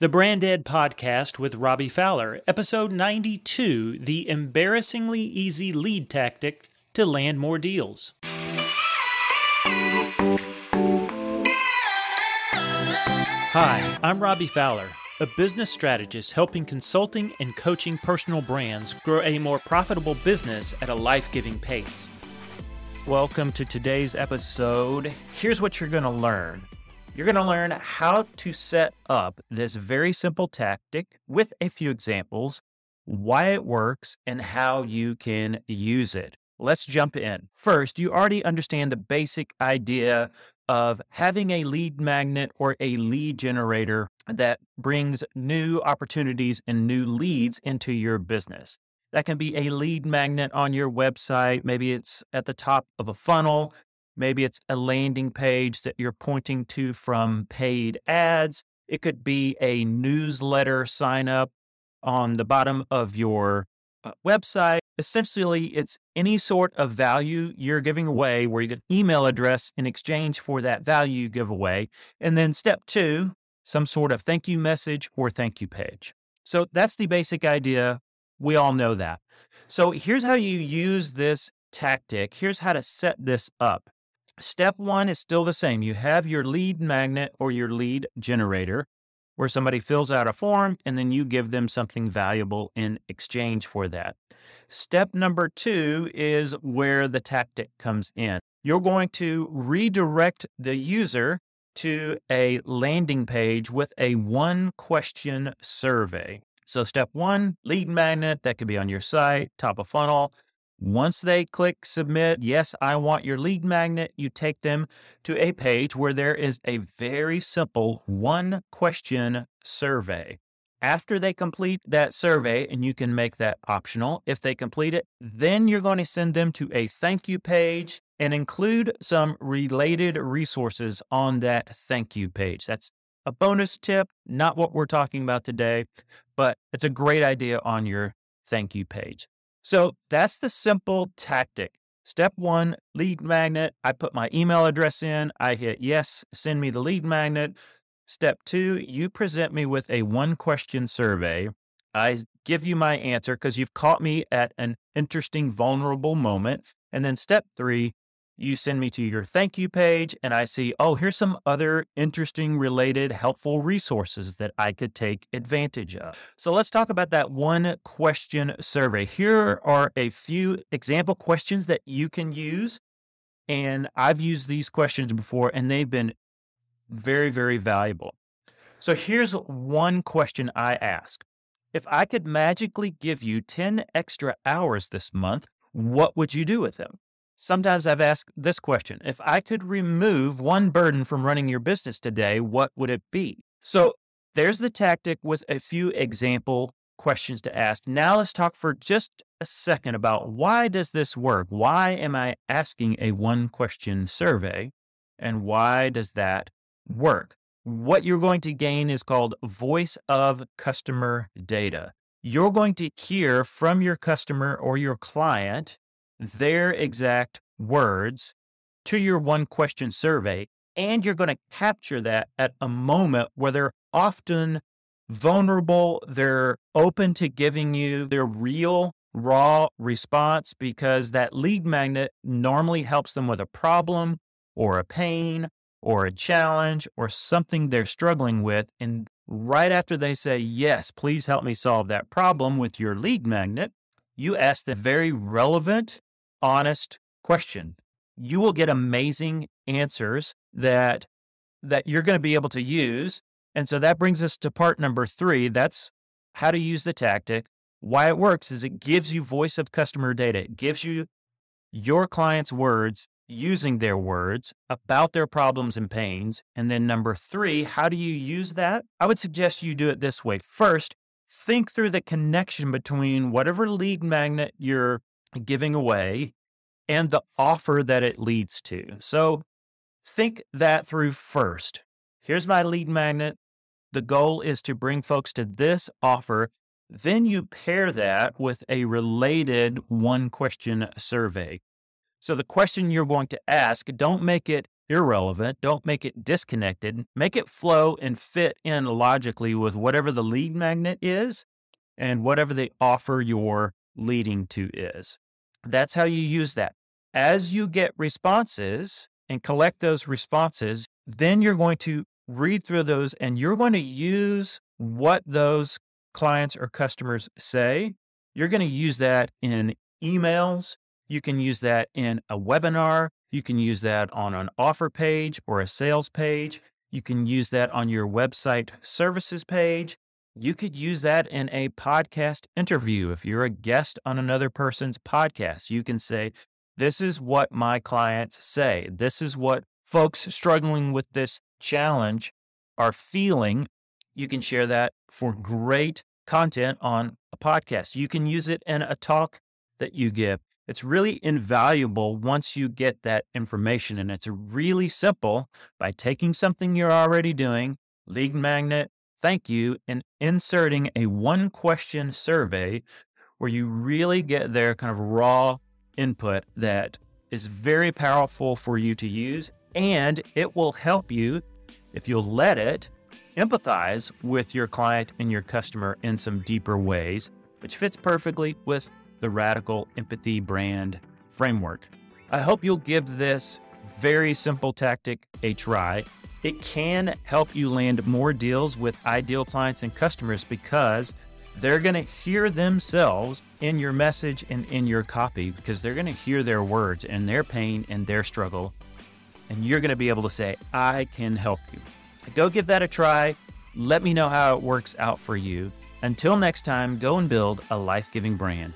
The Brand Ed Podcast with Robby Fowler, episode 92 The Embarrassingly Easy Lead Tactic to Land More Deals. Hi, I'm Robby Fowler, a business strategist helping consulting and coaching personal brands grow a more profitable business at a life giving pace. Welcome to today's episode. Here's what you're going to learn. You're going to learn how to set up this very simple tactic with a few examples, why it works, and how you can use it. Let's jump in. First, you already understand the basic idea of having a lead magnet or a lead generator that brings new opportunities and new leads into your business. That can be a lead magnet on your website. Maybe it's at the top of a funnel. Maybe it's a landing page that you're pointing to from paid ads. It could be a newsletter sign up on the bottom of your uh, website. Essentially, it's any sort of value you're giving away where you get an email address in exchange for that value you give away. And then step two, some sort of thank you message or thank you page. So that's the basic idea. We all know that. So here's how you use this tactic. Here's how to set this up. Step one is still the same. You have your lead magnet or your lead generator where somebody fills out a form and then you give them something valuable in exchange for that. Step number two is where the tactic comes in. You're going to redirect the user to a landing page with a one question survey. So, step one, lead magnet that could be on your site, top of funnel. Once they click submit, yes, I want your lead magnet, you take them to a page where there is a very simple one question survey. After they complete that survey, and you can make that optional if they complete it, then you're going to send them to a thank you page and include some related resources on that thank you page. That's a bonus tip, not what we're talking about today, but it's a great idea on your thank you page. So that's the simple tactic. Step one, lead magnet. I put my email address in. I hit yes, send me the lead magnet. Step two, you present me with a one question survey. I give you my answer because you've caught me at an interesting, vulnerable moment. And then step three, you send me to your thank you page and I see, oh, here's some other interesting, related, helpful resources that I could take advantage of. So let's talk about that one question survey. Here are a few example questions that you can use. And I've used these questions before and they've been very, very valuable. So here's one question I ask If I could magically give you 10 extra hours this month, what would you do with them? Sometimes I've asked this question If I could remove one burden from running your business today, what would it be? So there's the tactic with a few example questions to ask. Now let's talk for just a second about why does this work? Why am I asking a one question survey? And why does that work? What you're going to gain is called voice of customer data. You're going to hear from your customer or your client their exact words to your one question survey. And you're going to capture that at a moment where they're often vulnerable. They're open to giving you their real, raw response because that lead magnet normally helps them with a problem or a pain or a challenge or something they're struggling with. And right after they say, Yes, please help me solve that problem with your lead magnet, you ask the very relevant honest question. You will get amazing answers that that you're going to be able to use. And so that brings us to part number 3. That's how to use the tactic. Why it works is it gives you voice of customer data. It gives you your client's words using their words about their problems and pains. And then number 3, how do you use that? I would suggest you do it this way. First, think through the connection between whatever lead magnet you're giving away and the offer that it leads to. So think that through first. Here's my lead magnet. The goal is to bring folks to this offer. Then you pair that with a related one question survey. So the question you're going to ask, don't make it irrelevant. Don't make it disconnected. Make it flow and fit in logically with whatever the lead magnet is and whatever the offer you're leading to is. That's how you use that. As you get responses and collect those responses, then you're going to read through those and you're going to use what those clients or customers say. You're going to use that in emails. You can use that in a webinar. You can use that on an offer page or a sales page. You can use that on your website services page. You could use that in a podcast interview. If you're a guest on another person's podcast, you can say, This is what my clients say. This is what folks struggling with this challenge are feeling. You can share that for great content on a podcast. You can use it in a talk that you give. It's really invaluable once you get that information. And it's really simple by taking something you're already doing, lead magnet, thank you, and inserting a one question survey where you really get their kind of raw input that is very powerful for you to use. And it will help you, if you'll let it, empathize with your client and your customer in some deeper ways, which fits perfectly with the Radical Empathy brand framework. I hope you'll give this very simple tactic a try. It can help you land more deals with ideal clients and customers because they're going to hear themselves in your message and in your copy because they're going to hear their words and their pain and their struggle. And you're going to be able to say, I can help you. Go give that a try. Let me know how it works out for you. Until next time, go and build a life giving brand.